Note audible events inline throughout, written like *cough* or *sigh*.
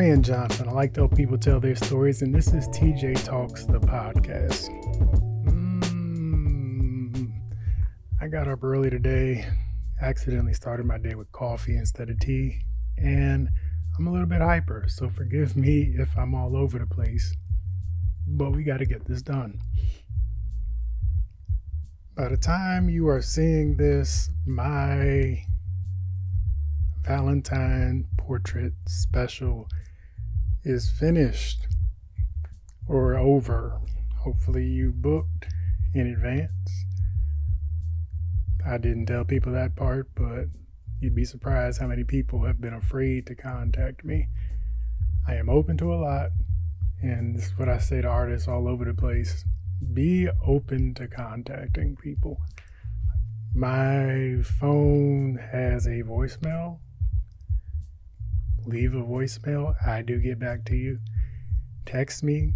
Torian Johnson. I like to help people tell their stories, and this is TJ Talks, the podcast. Mm, I got up early today, accidentally started my day with coffee instead of tea, and I'm a little bit hyper, so forgive me if I'm all over the place, but we got to get this done. By the time you are seeing this, my Valentine portrait special is finished or over. Hopefully, you booked in advance. I didn't tell people that part, but you'd be surprised how many people have been afraid to contact me. I am open to a lot, and this is what I say to artists all over the place be open to contacting people. My phone has a voicemail leave a voicemail. I do get back to you. Text me,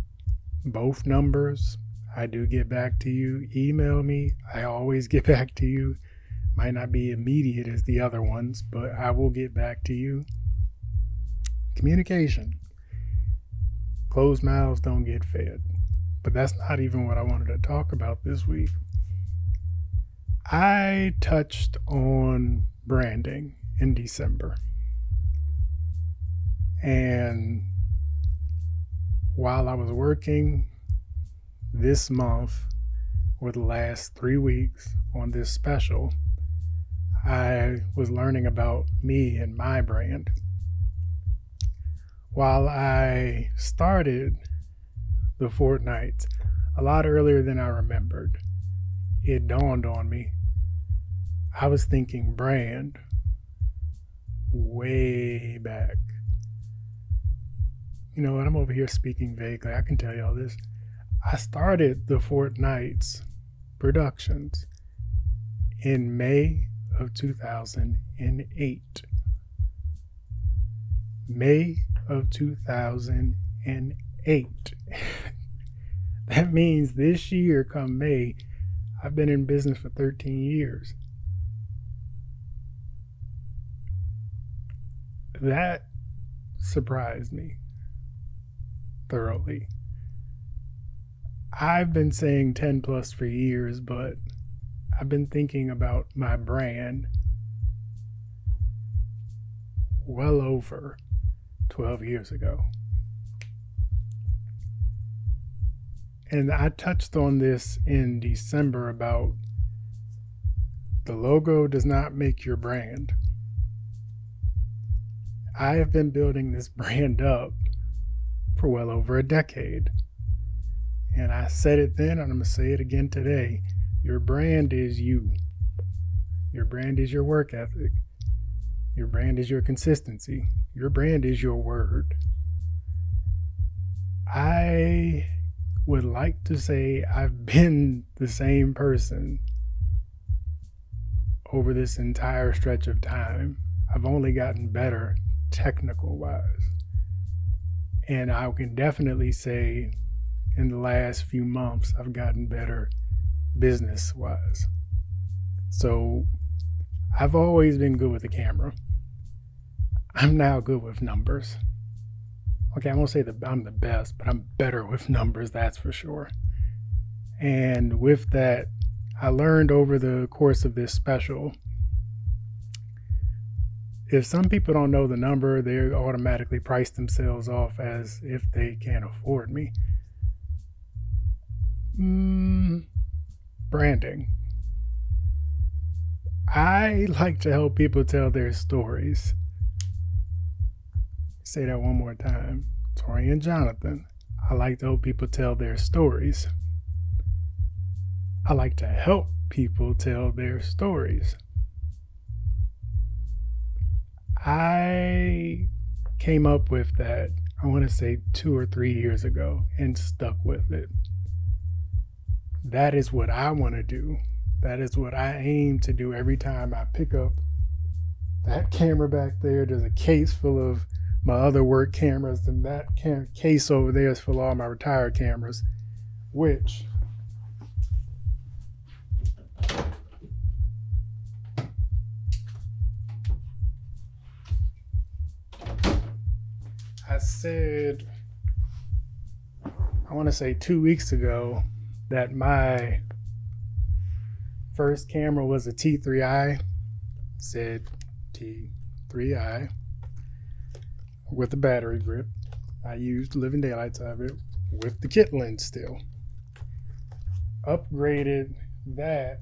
both numbers. I do get back to you. Email me. I always *laughs* get back to you. Might not be immediate as the other ones, but I will get back to you. Communication. Closed mouths don't get fed. But that's not even what I wanted to talk about this week. I touched on branding in December. And while I was working this month or the last three weeks on this special, I was learning about me and my brand. While I started the fortnight a lot earlier than I remembered, it dawned on me. I was thinking brand way back you know what? I'm over here speaking vaguely. I can tell you all this. I started the Fortnights productions in May of 2008. May of 2008. *laughs* that means this year, come May, I've been in business for 13 years. That surprised me thoroughly. I've been saying 10 plus for years, but I've been thinking about my brand well over 12 years ago. And I touched on this in December about the logo does not make your brand. I have been building this *laughs* brand up for well over a decade. And I said it then, and I'm going to say it again today. Your brand is you. Your brand is your work ethic. Your brand is your consistency. Your brand is your word. I would like to say I've *laughs* been the same person over this entire stretch of time. I've only gotten better technical wise. And I can definitely say in the last few months, I've gotten better business wise. So I've always been good with the camera. I'm now good with numbers. Okay, I won't say that I'm the best, but I'm better *laughs* with numbers, that's for sure. And with that, I learned over the course of this special if some people don't know the number, they automatically price themselves off as if they can't afford me. Mm, branding. I like to help people tell their stories. Say that one more time. Torian Johnson. I like to help people tell their stories. I like to help people tell their stories. I came up with that, I want to say two or three years ago and stuck with it. That is what I want to do. That is what I aim to do every time I pick up that camera back there. There's a case full of my other work cameras, and that cam- case over there is full of all my retired cameras, which I said, I want to say two weeks ago that my first camera was a T3i, said T3i with a battery grip. I used Living Daylights of it with the kit lens still. Upgraded that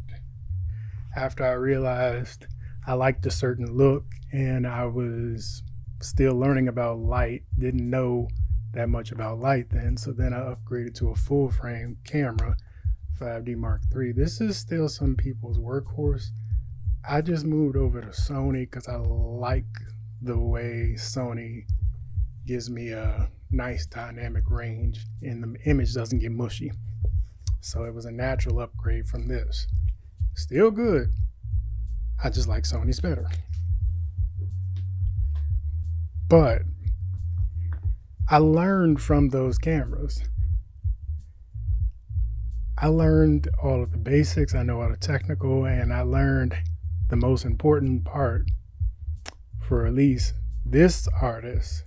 after I realized I liked a certain look and I was still learning about light, didn't know that much about light then. So then I upgraded to a full frame camera, 5D Mark III. This is still some people's workhorse. I just moved over to Sony because I like the way Sony gives me a nice dynamic range and the image doesn't get mushy. So it was a natural upgrade from this. Still good. I just like Sony's better. But I learned from those cameras. I learned all of the basics, I know all the technical, and I learned the most important part for at least this artist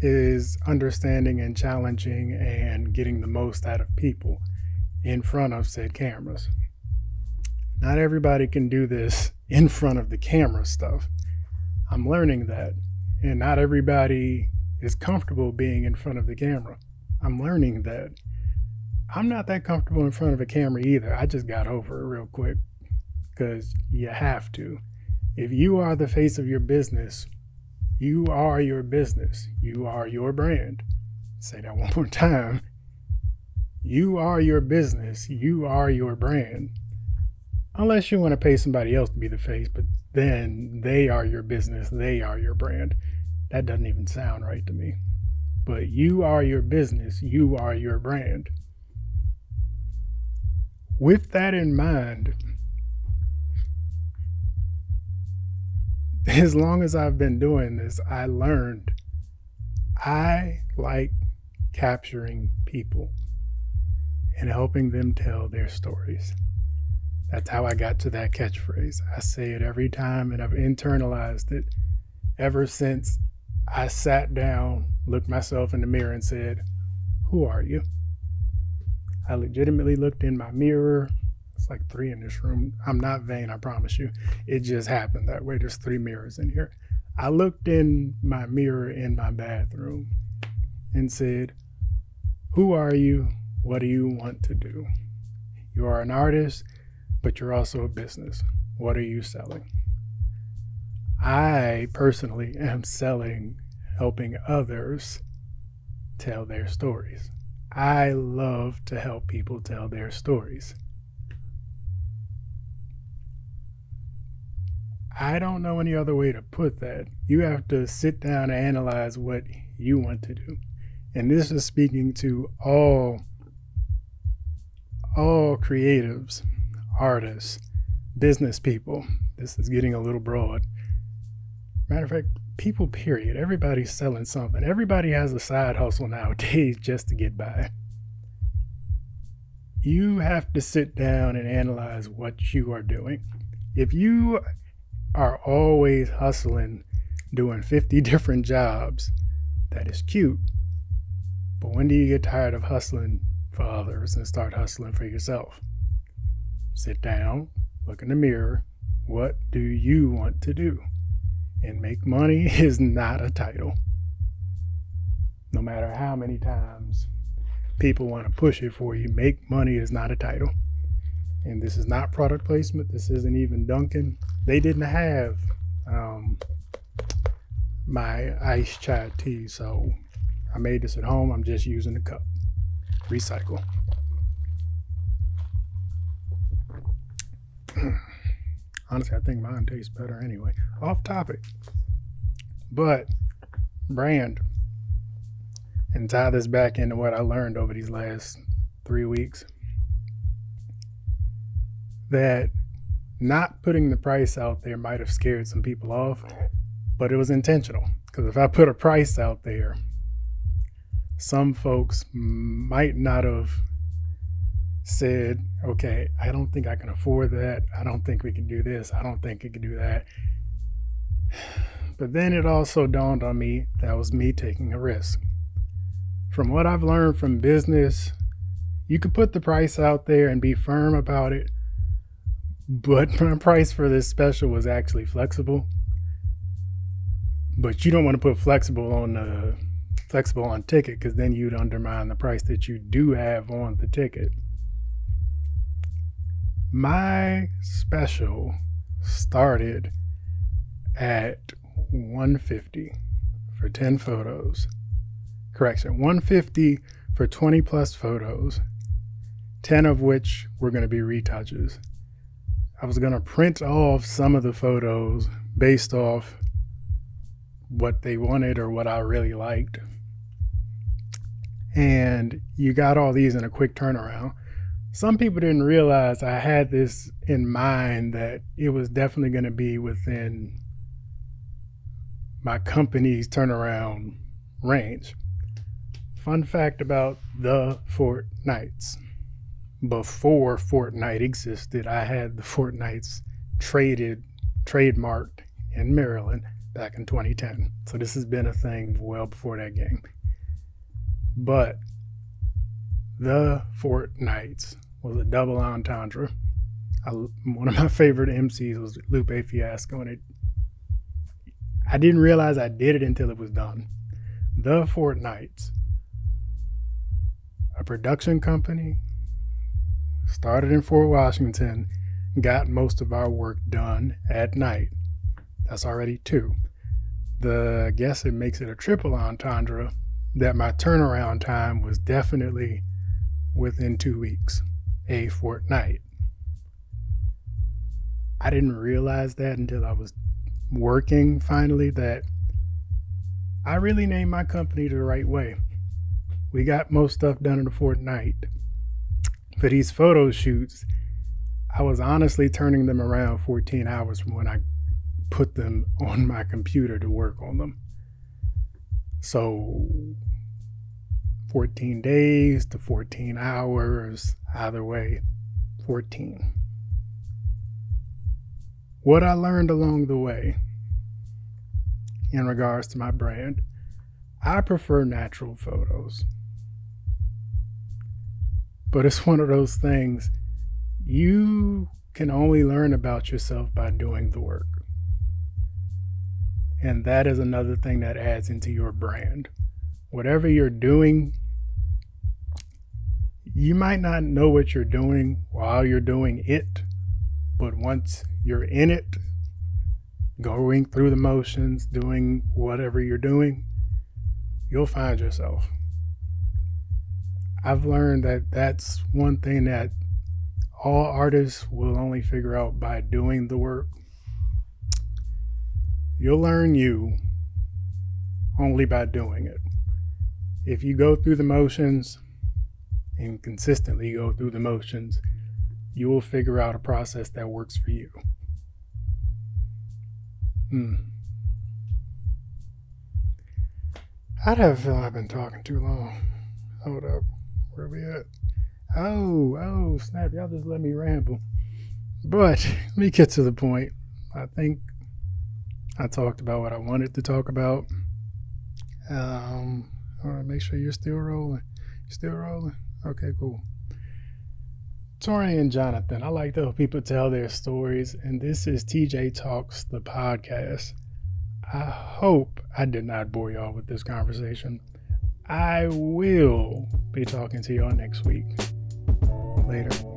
is understanding and challenging and getting the most out of people in front of said cameras. Not everybody can do this *laughs* in front of the camera stuff. I'm learning that. And not everybody is comfortable being in front of the camera. I'm learning that. I'm not that comfortable in front of a camera either. I just got over it real quick because you have to. If you are the face of your business, you are your business. You are your brand. Say that *laughs* one more time. You are your business. You are your brand. Unless you want to pay somebody else to be the face, but then they are your business. They are your brand. That doesn't even sound right to me. But you are your business. You are your brand. With that in mind, *laughs* as long as I've been doing this, I learned I like capturing people and helping them tell their stories. That's how I got to that catchphrase. I say it every time and I've internalized it ever since I sat down, looked myself in the mirror, and said, Who are you? I legitimately looked in my mirror, it's like three in this room. I'm not vain, I promise you. It just happened that way. There's three mirrors in here. I looked in my mirror in my bathroom and said, Who are you? What do you want to do? You are an artist, but you're also a business. What are you selling? I personally am selling helping others tell their stories. I love to help people tell their stories. I don't know any other way to put that. You have to sit down and analyze what you want to do. And this is speaking to all all creatives, artists, business people. This is getting a little broad. Matter of fact, people period. Everybody's selling something. Everybody has a side hustle *laughs* nowadays just to get by. You have to sit down and analyze what you are doing. If you are always hustling, doing 50 *laughs* different jobs, that is cute. But when do you get tired of hustling for others and start hustling for yourself? Sit down, look in the mirror. What do you want to do? And make money *laughs* is not a title. No matter how many times people want to push it for you, make money is not a title and this is not product placement. This isn't even Dunkin'. They didn't have um, my iced chai tea, so I made this at home. I'm just using the cup. Recycle. *clears throat* Honestly, I think mine tastes better anyway. Off topic. But brand. And tie this back into what I learned over these last three weeks that not putting the price out there might have scared some people off, but it was intentional. Because if I put a price out there, some folks might not have said, okay, I don't think I can afford that. I don't think we can do this. I don't think we can do that. *sighs* But then it also dawned on me that was me taking a risk. From what I've learned from business, you could put the price out there and be firm about it, but *laughs* my price for this special was actually flexible. But you don't want to put flexible on the flexible on ticket because then you'd undermine the price that you do have on the ticket. My special started at 150 for 10 photos. Correction, 150 for 20 plus photos, 10 of which were going to be retouches. I was going to print off some of the photos based off what they wanted or what I really liked. And you got all these in a quick turnaround. Some people didn't realize I had this in mind that it was definitely going to be within my company's turnaround range. Fun fact about the Fortnights. Before Fortnite existed, I had the Fortnights traded, trademarked in Maryland back in 2010. So this has been a thing well before that game. But the Fortnights was a double entendre. I, one of my favorite MCs was Lupe Fiasco, and it, I didn't realize I did it until it was done. The Fortnights, a production company, started in Fort Washington, got most of our work done at night. That's already two the I guess it makes it a triple entendre that my turnaround time was definitely within two weeks, a fortnight. I didn't realize that until I was working finally that I really named my company the right way. We got most stuff done in a fortnight. For these photo shoots, I was honestly turning them around 14 hours from when I put them *laughs* on my computer to work on them. So 14 days to 14 hours, either way, 14. What I learned along the way in regards to my brand, I prefer natural photos. But it's *laughs* one of those things you can only learn about yourself by doing the work. And that is another thing that adds into your brand. Whatever you're doing, you might not know what you're doing while you're doing it, but once you're in it, going through the motions, doing whatever you're doing, you'll find yourself. I've learned that that's one thing that all artists will only figure out by doing the work You'll learn you only by doing it. If you go through the motions and consistently go through the motions, you will figure out a process that works for you. Hmm. I'd have a feeling I've been talking too long. Hold up. Where we at? Oh, oh, snap. Y'all just let me ramble. But *laughs* let me get to the point. I think I talked about what I wanted to talk about. Um, all right, make sure you're still rolling. Still rolling? Okay, cool. Torian Johnson, I like to help people tell their stories, and this is TJ Talks, the podcast. I hope I did not bore y'all with this conversation. I will be talking to y'all next week. Later.